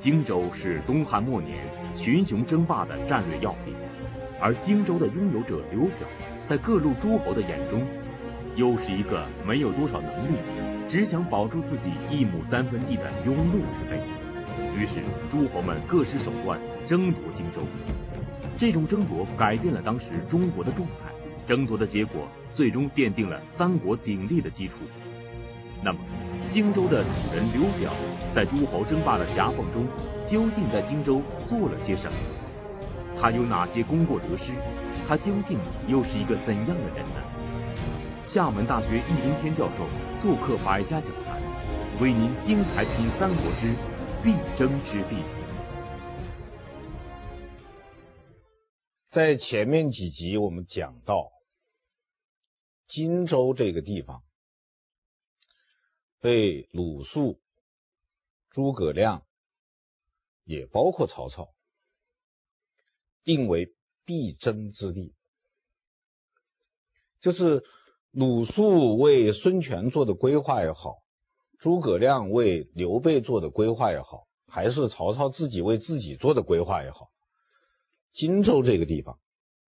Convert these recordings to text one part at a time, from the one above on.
荆州是东汉末年群雄争霸的战略要地，而荆州的拥有者刘表，在各路诸侯的眼中，又是一个没有多少能力，只想保住自己一亩三分地的庸碌之辈。于是诸侯们各施手段争夺荆州。这种争夺改变了当时中国的状态，争夺的结果最终奠定了三国鼎立的基础。那么，荆州的主人刘表，在诸侯争霸的夹缝中，究竟在荆州做了些什么？他有哪些功过得失？他究竟又是一个怎样的人呢？厦门大学易中天教授做客百家讲坛，为您精彩品三国之必争之地。在前面几集我们讲到，荆州这个地方被鲁肃、诸葛亮，也包括曹操，定为必争之地，就是鲁肃为孙权做的规划也好，诸葛亮为刘备做的规划也好，还是曹操自己为自己做的规划也好，荆州这个地方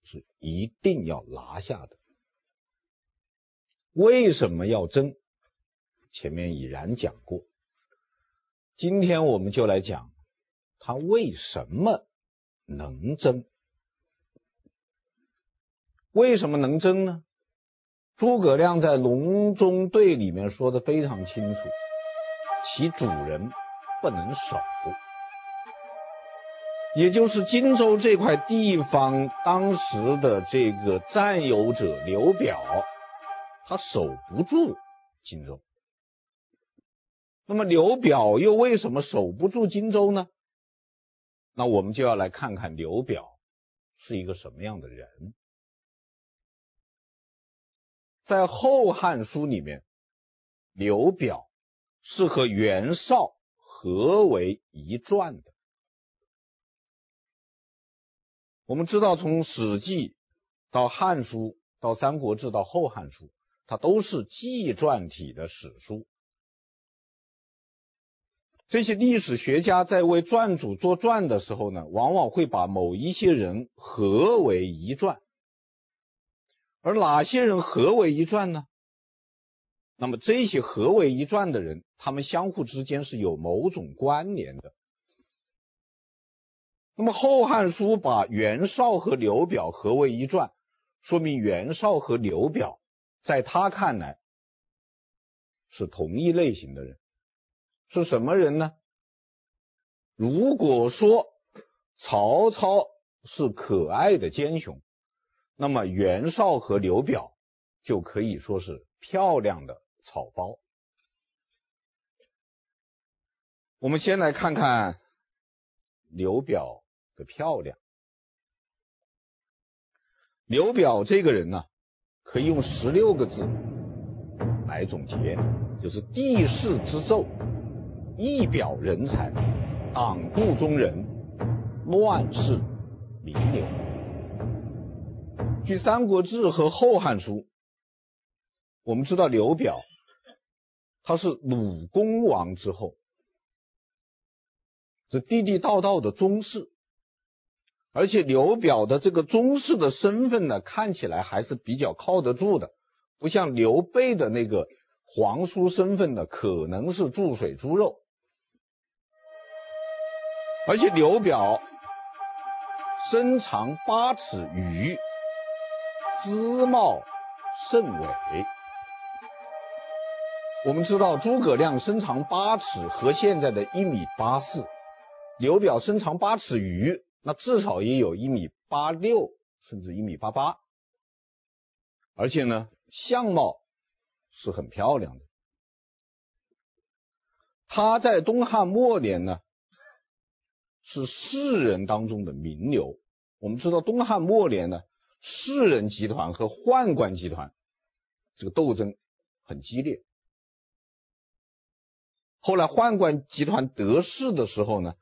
是一定要拿下的。为什么要争？前面已然讲过，今天我们就来讲他为什么能争。为什么能争呢？诸葛亮在隆中对里面说的非常清楚，其主人不能守，也就是荆州这块地方当时的这个占有者刘表，他守不住荆州。那么刘表又为什么守不住荆州呢？那我们就要来看看刘表是一个什么样的人。在《后汉书》里面，刘表是和袁绍合为一传的。我们知道，从《史记》到《汉书》到《三国志》到《后汉书》，它都是纪传体的史书。这些历史学家在为传主作传的时候呢，往往会把某一些人合为一传。而哪些人合为一传呢？那么这些合为一传的人，他们相互之间是有某种关联的。那么《后汉书》把袁绍和刘表合为一传，说明袁绍和刘表在他看来是同一类型的人。是什么人呢？如果说曹操是可爱的奸雄。那么袁绍和刘表就可以说是漂亮的草包。我们先来看看刘表的漂亮。刘表这个人呢，可以用十六个字来总结，就是地势之胄，一表人才，党固中人，乱世名流。据《三国志》和《后汉书》，我们知道刘表他是鲁公王之后，是地地道道的宗室，而且刘表的这个宗室的身份呢，看起来还是比较靠得住的，不像刘备的那个皇叔身份呢，可能是注水猪肉，而且刘表身长八尺余。姿貌甚伟。我们知道诸葛亮身长八尺，和现在的一米八四；刘表身长八尺余，那至少也有一米八六，甚至一米八八。而且呢，相貌是很漂亮的。他在东汉末年呢，是士人当中的名流。我们知道东汉末年呢。士人集团和宦官集团这个斗争很激烈。后来宦官集团得势的时候呢，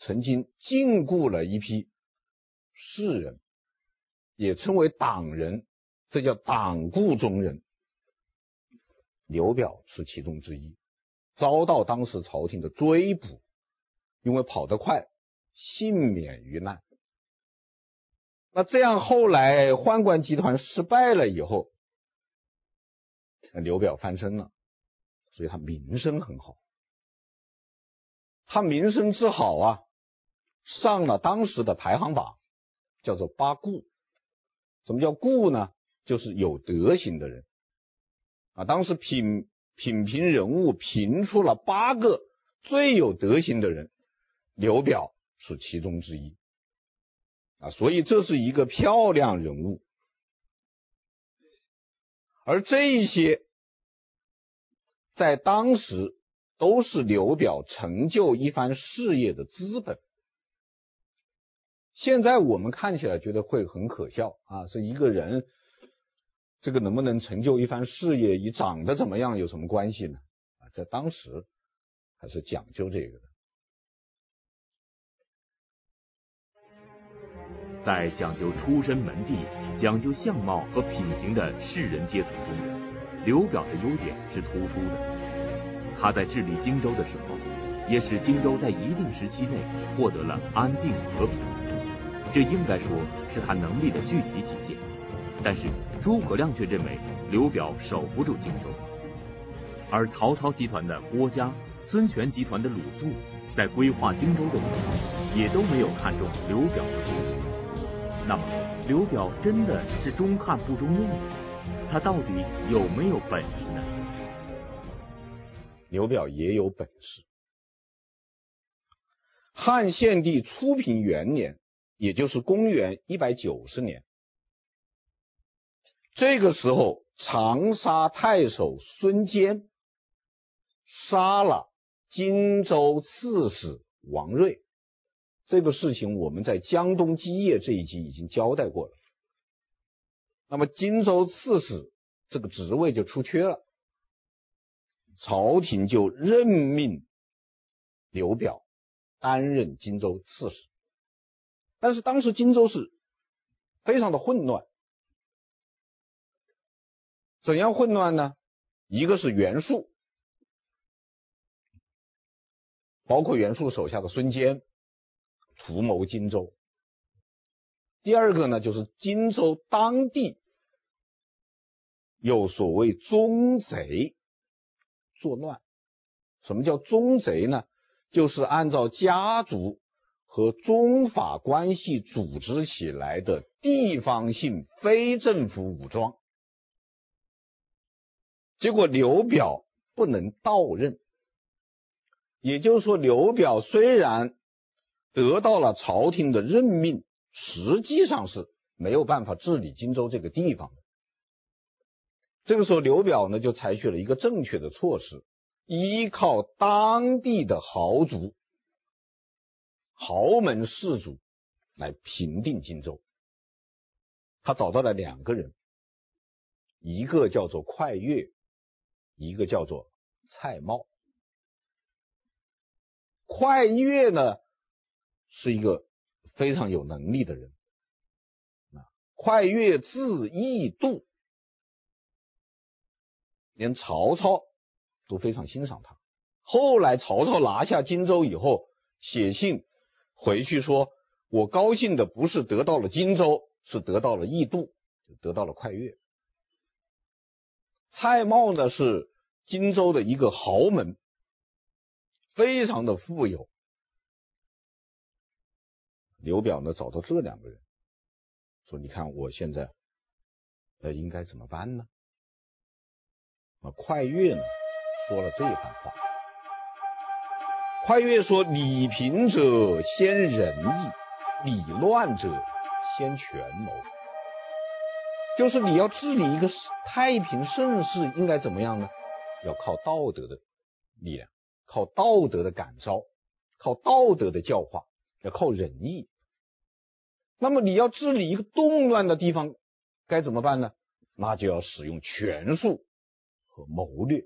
曾经禁锢了一批士人，也称为党人，这叫党固中人。刘表是其中之一，遭到当时朝廷的追捕，因为跑得快，幸免于难。那这样后来宦官集团失败了以后，刘表翻身了，所以他名声很好。他名声之好啊，上了当时的排行榜，叫做八顾。什么叫顾呢？就是有德行的人啊。当时品品评人物评出了八个最有德行的人，刘表是其中之一啊。所以这是一个漂亮人物。而这些在当时都是刘表成就一番事业的资本。现在我们看起来觉得会很可笑啊，是一个人这个能不能成就一番事业，与长得怎么样有什么关系呢？啊，在当时还是讲究这个的。在讲究出身门第、讲究相貌和品行的士人阶层中，刘表的优点是突出的。他在治理荆州的时候，也使荆州在一定时期内获得了安定和平。这应该说是他能力的具体体现，但是诸葛亮却认为刘表守不住荆州，而曹操集团的郭嘉、孙权集团的鲁肃，在规划荆州的时候，也都没有看中刘表的出路。那么，刘表真的是中看不中用？他到底有没有本事呢？刘表也有本事。汉献帝初平元年。也就是公元一百九十年，这个时候，长沙太守孙坚杀了荆州刺史王睿。这个事情我们在江东基业这一集已经交代过了。那么荆州刺史这个职位就出缺了，朝廷就任命刘表担任荆州刺史。但是当时荆州是非常的混乱，怎样混乱呢？一个是袁术，包括袁术手下的孙坚，图谋荆州；第二个呢，就是荆州当地有所谓宗贼作乱。什么叫宗贼呢？就是按照家族。和宗法关系组织起来的地方性非政府武装，结果刘表不能到任，也就是说，刘表虽然得到了朝廷的任命，实际上是没有办法治理荆州这个地方的。这个时候，刘表呢就采取了一个正确的措施，依靠当地的豪族。豪门士族来平定荆州，他找到了两个人，一个叫做快乐，一个叫做蔡瑁。快乐呢是一个非常有能力的人，啊，快乐自易度，连曹操都非常欣赏他。后来曹操拿下荆州以后，写信。回去说，我高兴的不是得到了荆州，是得到了易度，得到了快乐。蔡瑁呢是荆州的一个豪门，非常的富有。刘表呢找到这两个人，说：“你看我现在，呃，应该怎么办呢？”啊，快乐呢说了这番话。快乐说：“理平者先仁义，理乱者先权谋。就是你要治理一个太平盛世，应该怎么样呢？要靠道德的力量，靠道德的感召，靠道德的教化，要靠仁义。那么你要治理一个动乱的地方，该怎么办呢？那就要使用权术和谋略，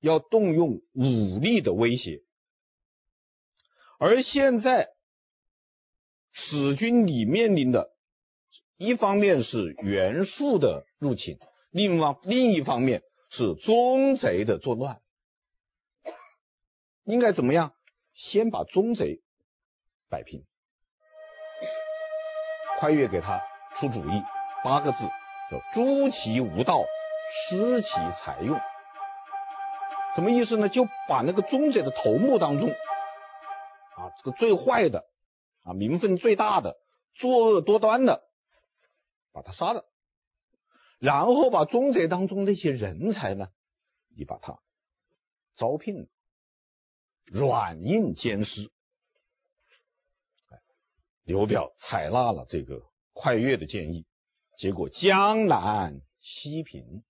要动用武力的威胁。”而现在，史军里面临的，一方面是袁术的入侵，另外另一方面是宗贼的作乱，应该怎么样？先把忠贼摆平。快越给他出主意，八个字叫“诛其无道，失其财用”。什么意思呢？就把那个忠贼的头目当中，啊，这个最坏的，啊，名分最大的，作恶多端的，把他杀了，然后把忠贼当中那些人才呢，你把他招聘，软硬兼施。刘表采纳了这个快越的建议，结果江南西平。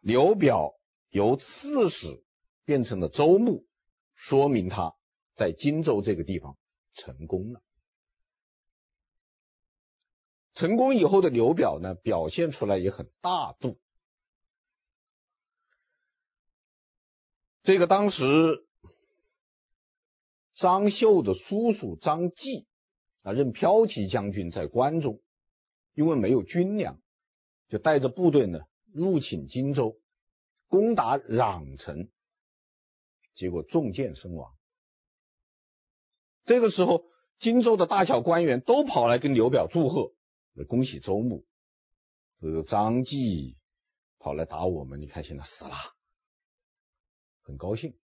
刘表由刺史变成了州牧，说明他在荆州这个地方成功了。成功以后的刘表呢，表现出来也很大度。这个当时。张绣的叔叔张继啊，任骠骑将军，在关中，因为没有军粮，就带着部队呢入侵荆州，攻打壤城，结果中箭身亡。这个时候，荆州的大小官员都跑来跟刘表祝贺，恭喜周穆。这个张继跑来打我们，你看现在死了，很高兴。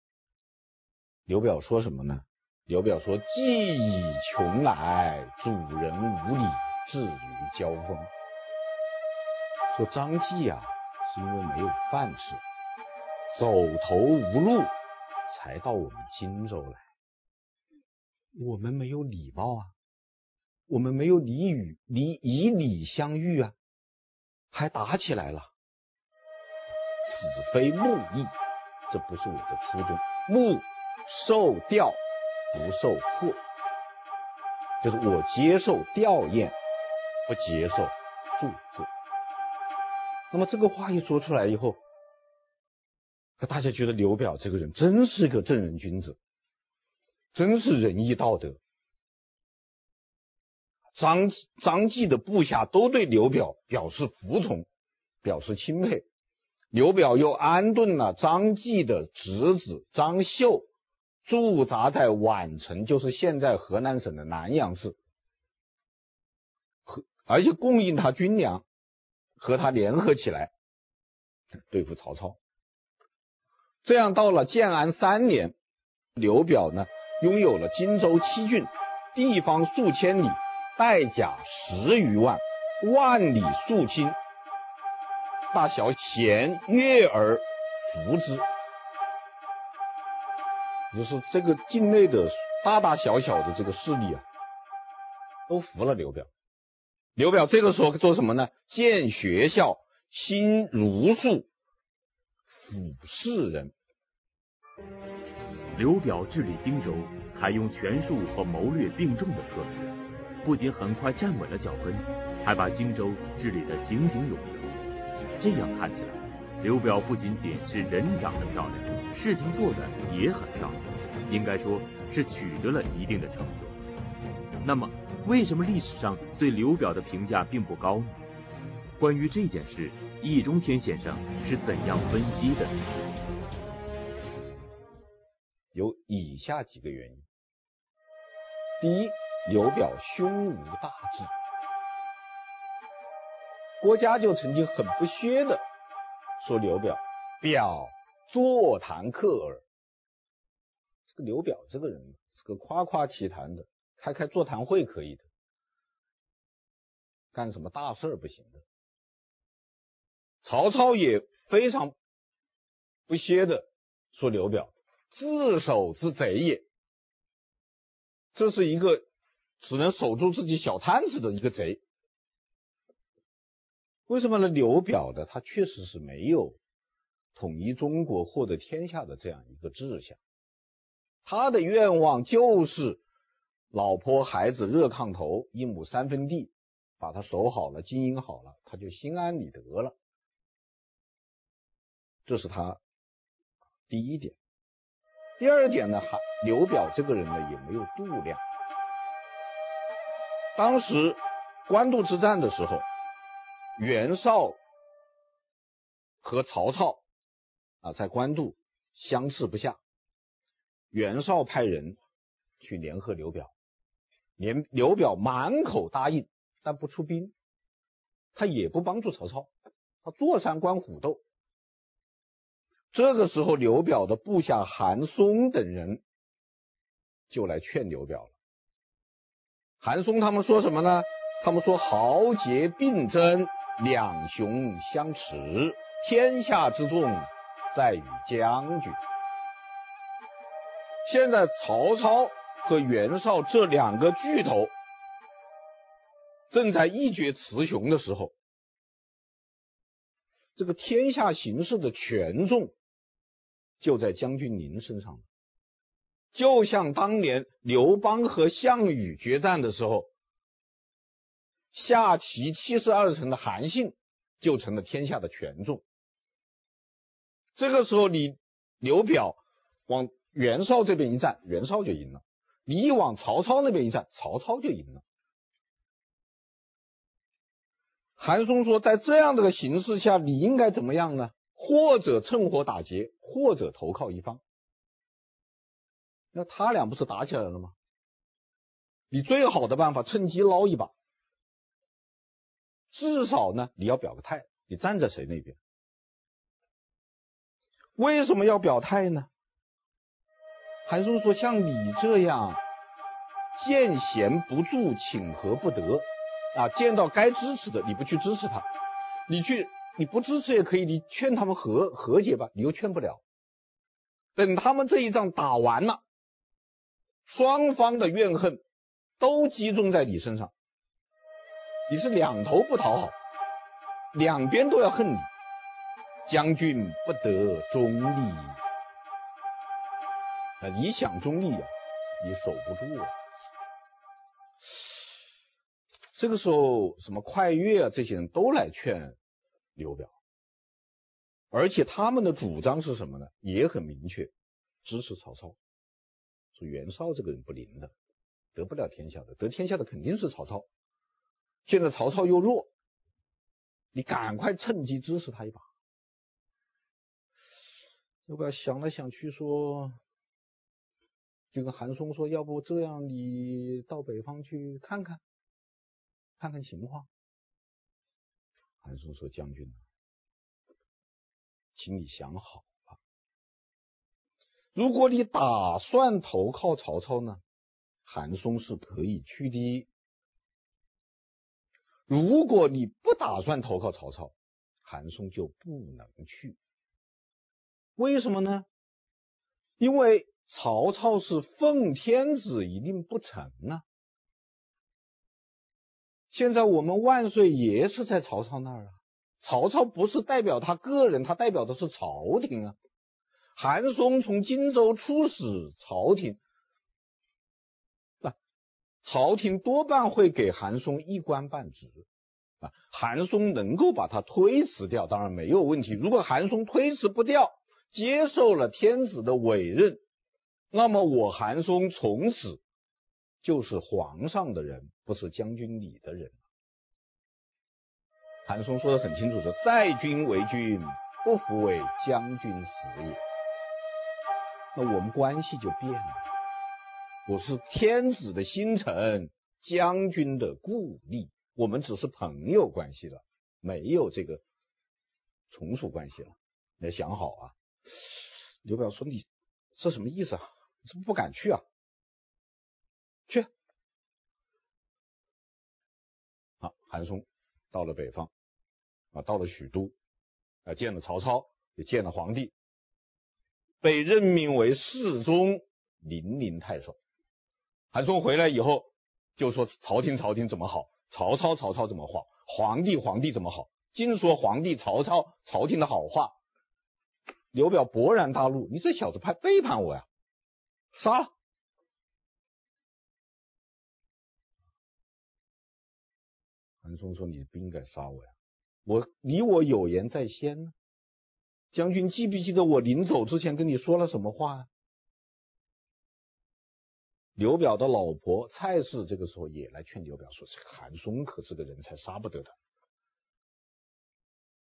刘表说什么呢？刘表说：“计已穷来，主人无礼，至于交锋。”说张继啊，是因为没有饭吃，走投无路，才到我们荆州来。我们没有礼貌啊，我们没有礼语，礼以礼相遇啊，还打起来了。此非木意，这不是我的初衷。木受调。不受迫，就是我接受吊唁，不接受祝贺。那么这个话一说出来以后，大家觉得刘表这个人真是个正人君子，真是仁义道德。张张继的部下都对刘表表示服从，表示钦佩。刘表又安顿了张继的侄子张绣。驻扎在宛城，就是现在河南省的南阳市，和而且供应他军粮，和他联合起来对付曹操。这样到了建安三年，刘表呢拥有了荆州七郡，地方数千里，带甲十余万，万里肃清，大小咸悦而服之。就是这个境内的大大小小的这个势力啊，都服了刘表。刘表这个时候做什么呢？建学校，兴儒术，抚士人。刘表治理荆州，采用权术和谋略并重的策略，不仅很快站稳了脚跟，还把荆州治理得井井有条。这样看起来。刘表不仅仅是人长得漂亮，事情做的也很漂亮，应该说是取得了一定的成就。那么，为什么历史上对刘表的评价并不高呢？关于这件事，易中天先生是怎样分析的？有以下几个原因：第一，刘表胸无大志，郭嘉就曾经很不屑的。说刘表，表座谈客耳。这个刘表这个人是个夸夸其谈的，开开座谈会可以的，干什么大事不行的。曹操也非常不屑的说刘表，自守之贼也。这是一个只能守住自己小摊子的一个贼。为什么呢？刘表的他确实是没有统一中国、获得天下的这样一个志向，他的愿望就是老婆孩子热炕头，一亩三分地，把他守好了、经营好了，他就心安理得了。这是他第一点。第二点呢，还刘表这个人呢也没有度量。当时官渡之战的时候。袁绍和曹操啊，在官渡相持不下，袁绍派人去联合刘表，连刘表满口答应，但不出兵，他也不帮助曹操，他坐山观虎斗。这个时候，刘表的部下韩松等人就来劝刘表了。韩松他们说什么呢？他们说：“豪杰并争，两雄相持，天下之众在于将军。”现在曹操和袁绍这两个巨头正在一决雌雄的时候，这个天下形势的权重。就在将军您身上，就像当年刘邦和项羽决战的时候，下齐七十二城的韩信就成了天下的权重。这个时候，你刘表往袁绍这边一站，袁绍就赢了；你一往曹操那边一站，曹操就赢了。韩松说，在这样的个形势下，你应该怎么样呢？或者趁火打劫，或者投靠一方。那他俩不是打起来了吗？你最好的办法，趁机捞一把。至少呢，你要表个态，你站在谁那边？为什么要表态呢？韩松说：“像你这样见贤不助，请和不得啊，见到该支持的，你不去支持他，你去。”你不支持也可以，你劝他们和和解吧，你又劝不了。等他们这一仗打完了，双方的怨恨都集中在你身上，你是两头不讨好，两边都要恨你，将军不得中立。啊，你想中立啊，你守不住啊。这个时候，什么快乐啊，这些人都来劝。刘表，而且他们的主张是什么呢？也很明确，支持曹操。说袁绍这个人不灵的，得不了天下的，得天下的肯定是曹操。现在曹操又弱，你赶快趁机支持他一把。刘表想来想去说，就跟韩松说：“要不这样，你到北方去看看，看看情况。”韩松说：“将军，请你想好了。如果你打算投靠曹操呢，韩松是可以去的；如果你不打算投靠曹操，韩松就不能去。为什么呢？因为曹操是奉天子一令不臣呢。”现在我们万岁爷是在曹操那儿啊，曹操不是代表他个人，他代表的是朝廷啊。韩松从荆州出使朝廷，啊，朝廷多半会给韩松一官半职啊。韩松能够把他推辞掉，当然没有问题。如果韩松推辞不掉，接受了天子的委任，那么我韩松从此。就是皇上的人，不是将军你的人。韩松说的很清楚，说在君为君，不服为将军死也。那我们关系就变了，我是天子的新臣，将军的故吏，我们只是朋友关系了，没有这个从属关系了。你要想好啊！刘表说：“你这什么意思啊？你是不是不敢去啊？”去，好，韩松到了北方，啊，到了许都，啊，见了曹操，也见了皇帝，被任命为侍中、零陵太守。韩松回来以后，就说朝廷朝廷怎么好，曹操曹操怎么好，皇帝皇帝怎么好，尽说皇帝曹操朝廷的好话。刘表勃然大怒：“你这小子叛背叛我呀！杀了！”韩松说：“你不应该杀我呀，我你我有言在先呢。将军记不记得我临走之前跟你说了什么话啊？”刘表的老婆蔡氏这个时候也来劝刘表说：“这韩松可是个人才，杀不得的。”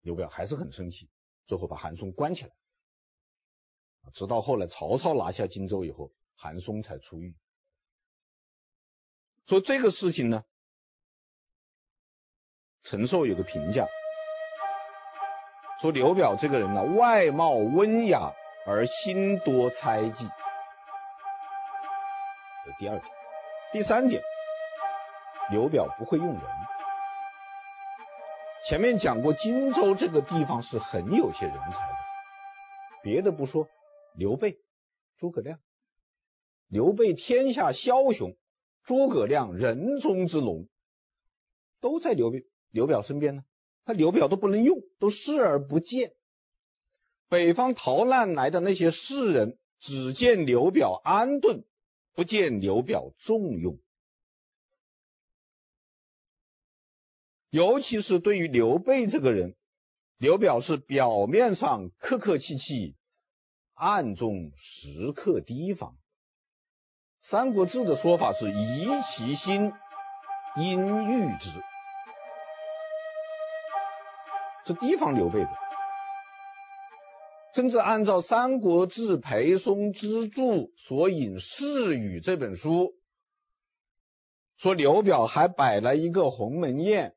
刘表还是很生气，最后把韩松关起来。直到后来曹操拿下荆州以后，韩松才出狱。说这个事情呢，陈寿有个评价，说刘表这个人呢，外貌温雅而心多猜忌。这第二点，第三点，刘表不会用人。前面讲过，荆州这个地方是很有些人才的。别的不说，刘备、诸葛亮，刘备天下枭雄，诸葛亮人中之龙，都在刘备、刘表身边呢。他刘表都不能用，都视而不见。北方逃难来的那些士人，只见刘表安顿，不见刘表重用。尤其是对于刘备这个人，刘表是表面上客客气气，暗中时刻提防。《三国志》的说法是“疑其心，因欲之”，是提防刘备的。甚至按照《三国志》裴松之注所引《世语》这本书，说刘表还摆了一个鸿门宴。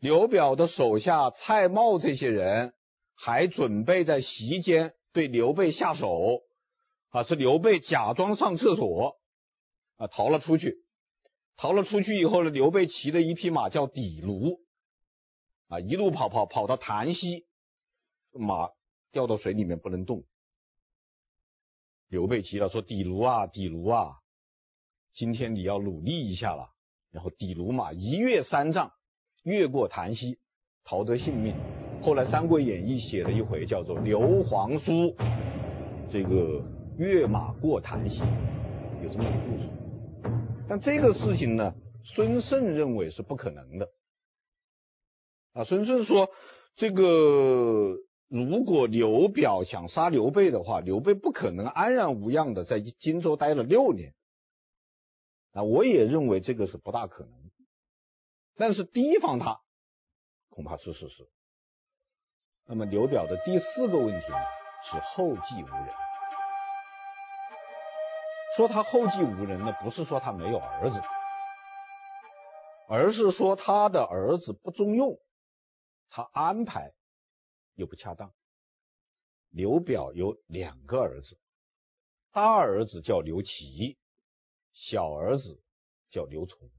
刘表的手下蔡瑁这些人还准备在席间对刘备下手，啊，是刘备假装上厕所，啊，逃了出去。逃了出去以后呢，刘备骑的一匹马叫底卢，啊，一路跑跑跑到檀溪，马掉到水里面不能动。刘备急了，说：“底卢啊，底卢啊，今天你要努力一下了。”然后底卢马一跃三丈。越过檀溪，逃得性命。后来《三国演义》写了一回，叫做“刘皇叔”，这个跃马过檀溪，有这么一个故事。但这个事情呢，孙胜认为是不可能的。啊，孙胜说，这个如果刘表想杀刘备的话，刘备不可能安然无恙的在荆州待了六年。啊，我也认为这个是不大可能。但是提防他，恐怕是事实。那么刘表的第四个问题呢，是后继无人。说他后继无人呢，不是说他没有儿子，而是说他的儿子不中用，他安排又不恰当。刘表有两个儿子，大儿子叫刘琦，小儿子叫刘琮。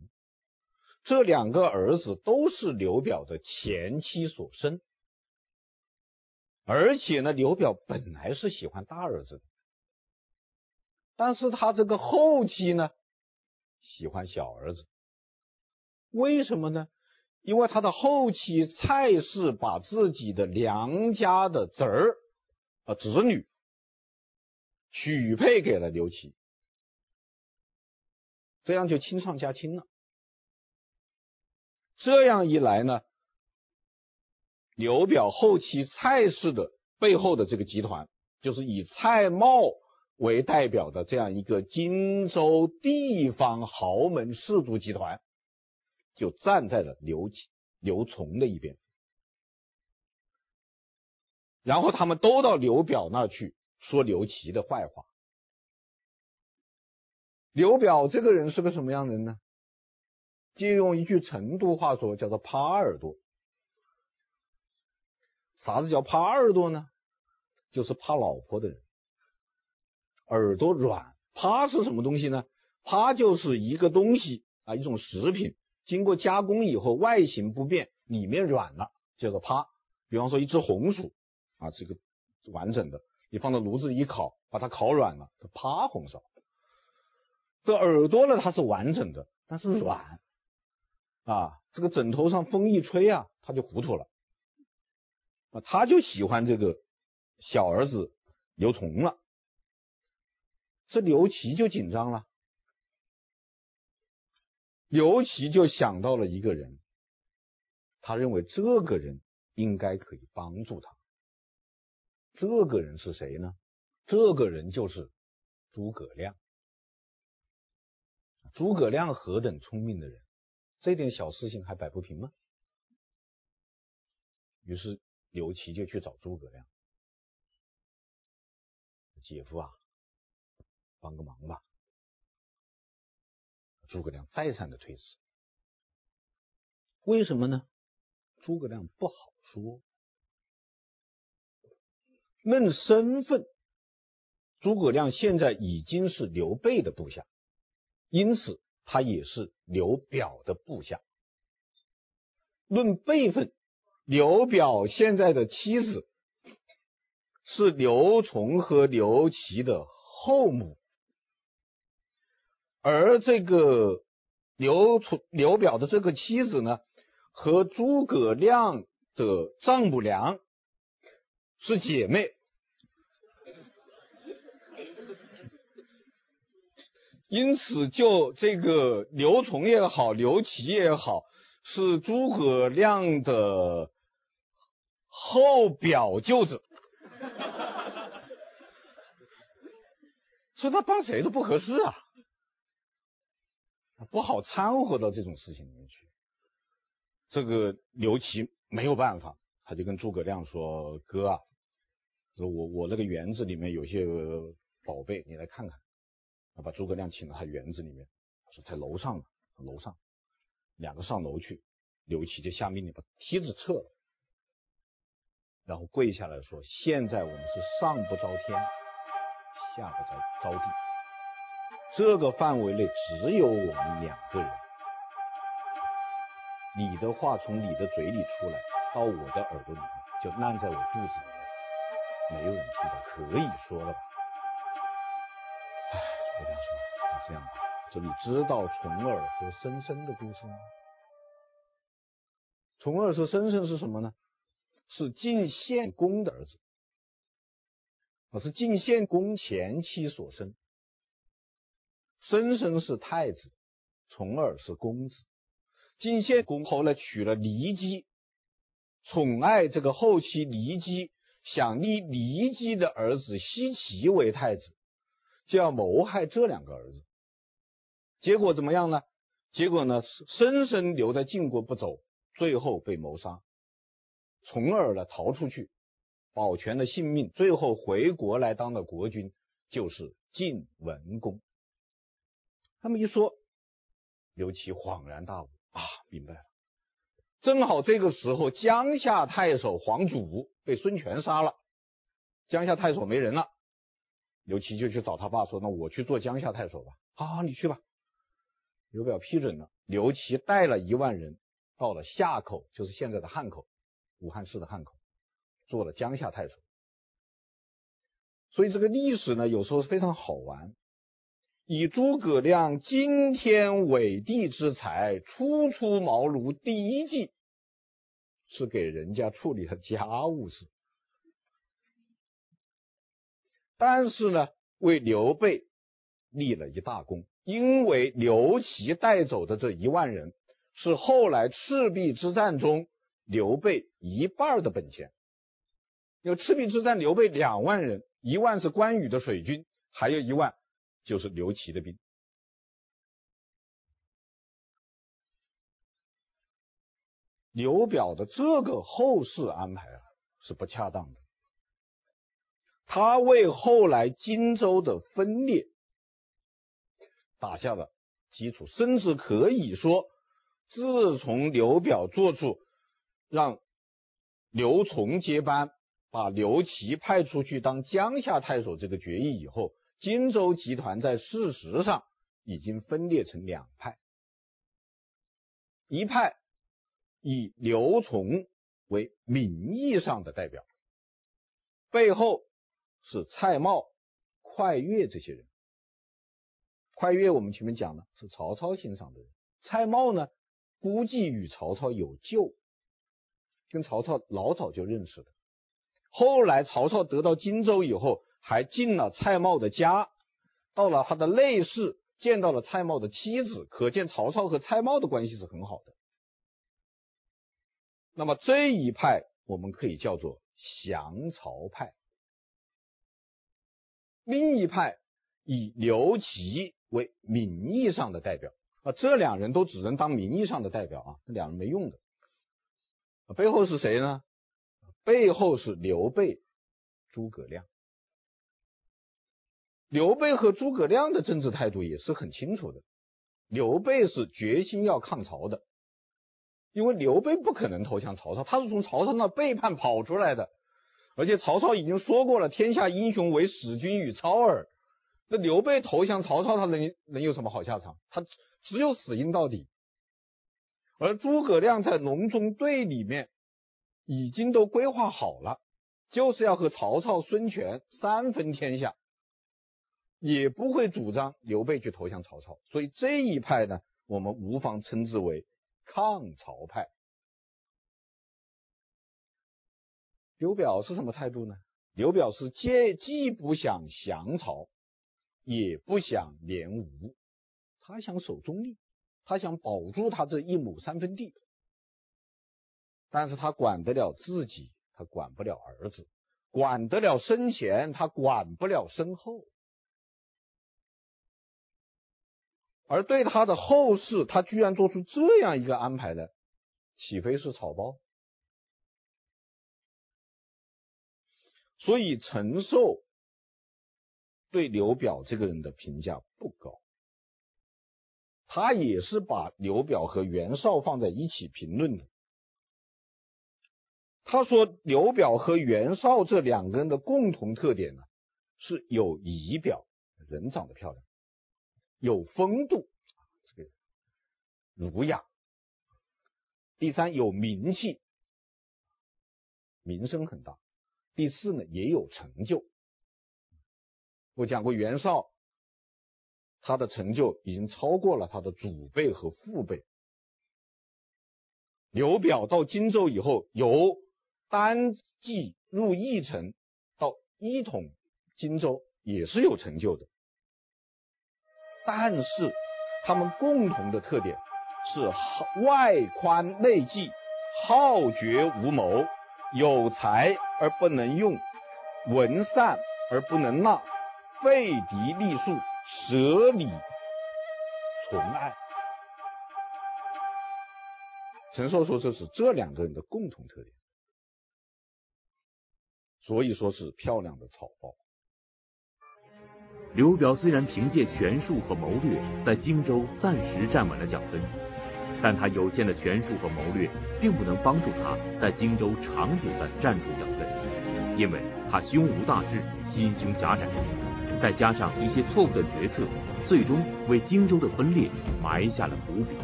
这两个儿子都是刘表的前妻所生，而且呢，刘表本来是喜欢大儿子的，但是他这个后期呢，喜欢小儿子。为什么呢？因为他的后期蔡氏把自己的娘家的侄儿啊侄女许配给了刘琦，这样就亲上加亲了。这样一来呢，刘表后期蔡氏的背后的这个集团，就是以蔡瑁为代表的这样一个荆州地方豪门氏族集团，就站在了刘琦、刘琮的一边，然后他们都到刘表那去说刘琦的坏话。刘表这个人是个什么样的人呢？借用一句成都话说，叫做“耙耳朵”。啥子叫耙耳朵呢？就是怕老婆的人，耳朵软。耙是什么东西呢？耙就是一个东西啊，一种食品，经过加工以后外形不变，里面软了，叫做耙。比方说一只红薯啊，这个完整的，你放到炉子里一烤，把它烤软了，它耙红烧。这耳朵呢，它是完整的，但是软。啊，这个枕头上风一吹啊，它就糊涂了。他就喜欢这个小儿子刘琮了。这刘琦就紧张了。刘琦就想到了一个人，他认为这个人应该可以帮助他。这个人是谁呢？这个人就是诸葛亮。诸葛亮何等聪明的人！这点小事情还摆不平吗？于是刘琦就去找诸葛亮，姐夫啊，帮个忙吧。诸葛亮再三的推辞，为什么呢？诸葛亮不好说。论身份，诸葛亮现在已经是刘备的部下，因此他也是刘表的部下。论辈分，刘表现在的妻子是刘琮和刘琦的后母。而这个刘琮、刘表的这个妻子呢，和诸葛亮的丈母娘是姐妹，因此就这个刘琮也好，刘琦也好，是诸葛亮的后表舅子，所以他帮谁都不合适啊。不好掺和到这种事情里面去。这个刘琦没有办法，他就跟诸葛亮说：“哥啊，说我我那个园子里面有些宝贝，你来看看。”他把诸葛亮请到他园子里面，说在楼上呢，楼上，两个上楼去。刘琦就下命令把梯子撤了，然后跪下来说：“现在我们是上不着天，下不着着地。”这个范围内只有我们两个人，你的话从你的嘴里出来，到我的耳朵里面，就烂在我肚子里面，没有人听到，可以说了吧？我跟你说，那这样吧，这里知道重耳和申申的故事吗？重耳和申申是什么呢？是晋献公的儿子，我是晋献公前妻所生。申生是太子，重耳是公子。晋献公后来娶了骊姬，宠爱这个后妻骊姬，想立骊姬的儿子奚齐为太子，就要谋害这两个儿子。结果怎么样呢？结果呢？申生留在晋国不走，最后被谋杀。从而呢逃出去，保全了性命，最后回国来当了国君，就是晋文公。这么一说，刘琦恍然大悟啊，明白了。正好这个时候，江夏太守黄祖被孙权杀了，江夏太守没人了，刘琦就去找他爸说：“那我去做江夏太守吧。”“好好，你去吧。”刘表批准了，刘琦带了一万人到了夏口，就是现在的汉口，武汉市的汉口，做了江夏太守。所以这个历史呢，有时候非常好玩。以诸葛亮惊天伟地之才，初出茅庐第一计是给人家处理了家务事，但是呢，为刘备立了一大功，因为刘琦带走的这一万人是后来赤壁之战中刘备一半的本钱。有赤壁之战，刘备两万人，一万是关羽的水军，还有一万。就是刘琦的兵，刘表的这个后事安排啊是不恰当的，他为后来荆州的分裂打下了基础，甚至可以说，自从刘表做出让刘琮接班，把刘琦派出去当江夏太守这个决议以后。荆州集团在事实上已经分裂成两派，一派以刘琮为名义上的代表，背后是蔡瑁、快越这些人。快乐我们前面讲了是曹操欣赏的人，蔡瑁呢估计与曹操有旧，跟曹操老早就认识的。后来曹操得到荆州以后。还进了蔡瑁的家，到了他的内室，见到了蔡瑁的妻子，可见曹操和蔡瑁的关系是很好的。那么这一派我们可以叫做降曹派，另一派以刘琦为名义上的代表啊，这两人都只能当名义上的代表啊，这两人没用的。背后是谁呢？背后是刘备、诸葛亮。刘备和诸葛亮的政治态度也是很清楚的。刘备是决心要抗曹的，因为刘备不可能投降曹操，他是从曹操那背叛跑出来的，而且曹操已经说过了，天下英雄唯使君与操耳。那刘备投降曹操，他能能有什么好下场？他只有死硬到底。而诸葛亮在隆中对里面已经都规划好了，就是要和曹操、孙权三分天下，也不会主张刘备去投降曹操。所以这一派呢，我们无妨称之为抗曹派。刘表是什么态度呢？刘表是既既不想降曹。也不想联吴，他想守中立，他想保住他这一亩三分地，但是他管得了自己，他管不了儿子，管得了生前，他管不了身后，而对他的后事，他居然做出这样一个安排的，岂非是草包？所以陈寿。对刘表这个人的评价不高，他也是把刘表和袁绍放在一起评论的。他说刘表和袁绍这两个人的共同特点呢，是有仪表，人长得漂亮，有风度，这个儒雅。第三，有名气，名声很大。第四呢，也有成就。我讲过，袁绍他的成就已经超过了他的祖辈和父辈。刘表到荆州以后，由单骑入义城，到一统荆州，也是有成就的。但是他们共同的特点是外宽内忌，好决无谋，有才而不能用，闻善而不能纳。废嫡立庶，舍礼存爱。陈寿说这是这两个人的共同特点，所以说是漂亮的草包。刘表虽然凭借权术和谋略在荆州暂时站稳了脚跟，但他有限的权术和谋略并不能帮助他在荆州长久的站住脚跟，因为他胸无大志，心胸狭窄。再加上一些错误的决策，最终为荆州的分裂埋下了伏笔。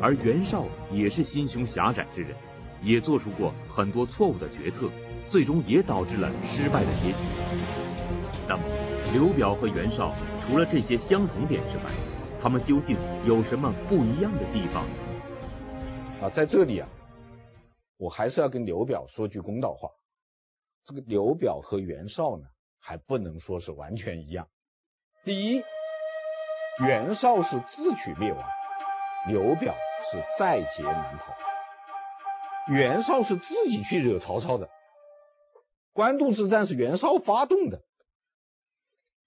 而袁绍也是心胸狭窄之人，也做出过很多错误的决策，最终也导致了失败的结局。那么，刘表和袁绍除了这些相同点之外，他们究竟有什么不一样的地方？啊，在这里啊，我还是要跟刘表说句公道话，这个刘表和袁绍呢，还不能说是完全一样。第一，袁绍是自取灭亡，刘表是在劫难逃。袁绍是自己去惹曹操的，官渡之战是袁绍发动的，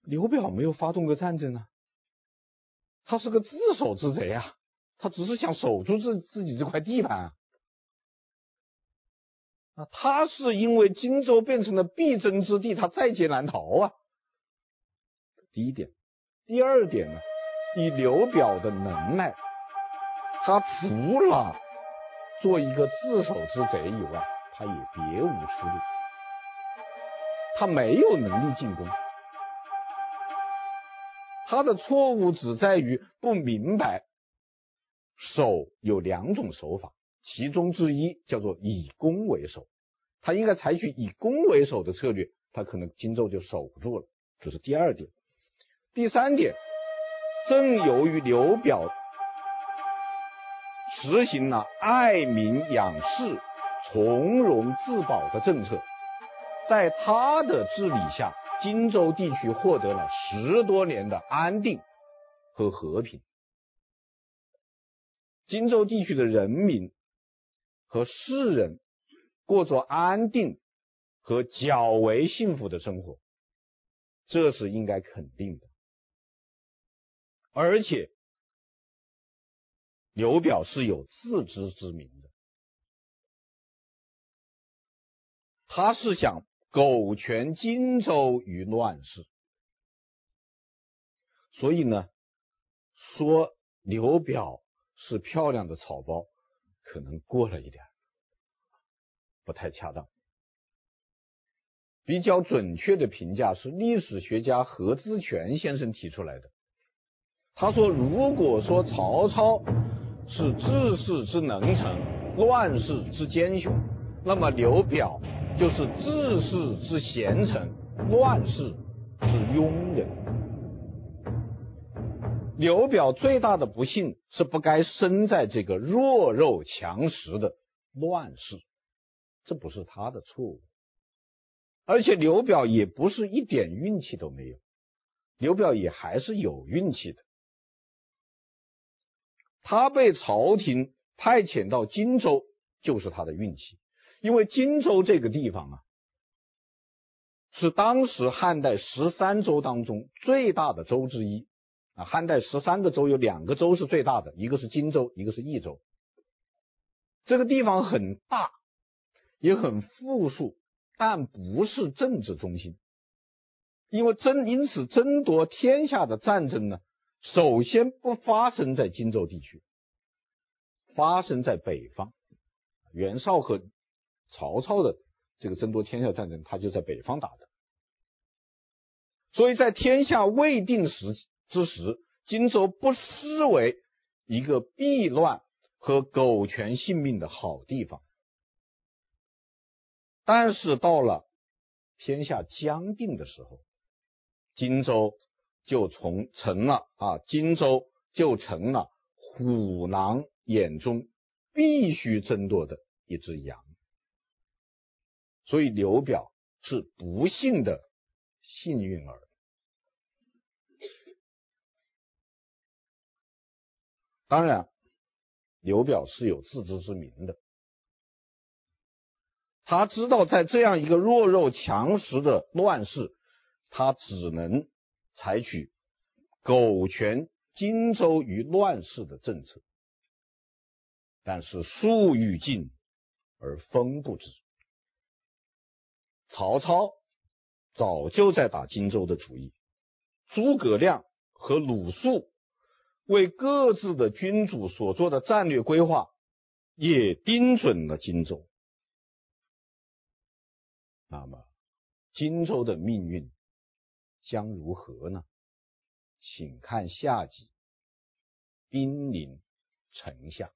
刘表没有发动过战争啊，他是个自守之贼啊，他只是想守住自自己这块地盘啊。啊，他是因为荆州变成了必争之地，他在劫难逃啊。第一点，第二点呢，以刘表的能耐，他除了做一个自首之贼以外，他也别无出路。他没有能力进攻，他的错误只在于不明白守有两种手法。其中之一叫做以攻为守，他应该采取以攻为守的策略，他可能荆州就守不住了。这是第二点。第三点，正由于刘表实行了爱民养士、从容自保的政策，在他的治理下，荆州地区获得了十多年的安定和和平。荆州地区的人民。和世人过着安定和较为幸福的生活，这是应该肯定的。而且，刘表是有自知之明的，他是想苟全荆州于乱世，所以呢，说刘表是漂亮的草包，可能过了一点，不太恰当。比较准确的评价是历史学家何资权先生提出来的。他说：“如果说曹操是治世之能臣，乱世之奸雄，那么刘表就是治世之贤臣，乱世之庸人。刘表最大的不幸是不该生在这个弱肉强食的乱世，这不是他的错误。”而且刘表也不是一点运气都没有，刘表也还是有运气的。他被朝廷派遣到荆州，就是他的运气，因为荆州这个地方啊，是当时汉代十三州当中最大的州之一啊。汉代十三个州有两个州是最大的，一个是荆州，一个是益州。这个地方很大，也很富庶。但不是政治中心，因为争因此争夺天下的战争呢，首先不发生在荆州地区，发生在北方。袁绍和曹操的这个争夺天下战争，他就在北方打的。所以在天下未定时之时，荆州不失为一个避乱和苟全性命的好地方。但是到了天下将定的时候，荆州就从成了啊，荆州就成了虎狼眼中必须争夺的一只羊。所以刘表是不幸的幸运儿。当然，刘表是有自知之明的。他知道，在这样一个弱肉强食的乱世，他只能采取苟全荆州于乱世的政策。但是树欲静而风不止，曹操早就在打荆州的主意，诸葛亮和鲁肃为各自的君主所做的战略规划，也盯准了荆州。那么，荆州的命运将如何呢？请看下集《兵临城下》。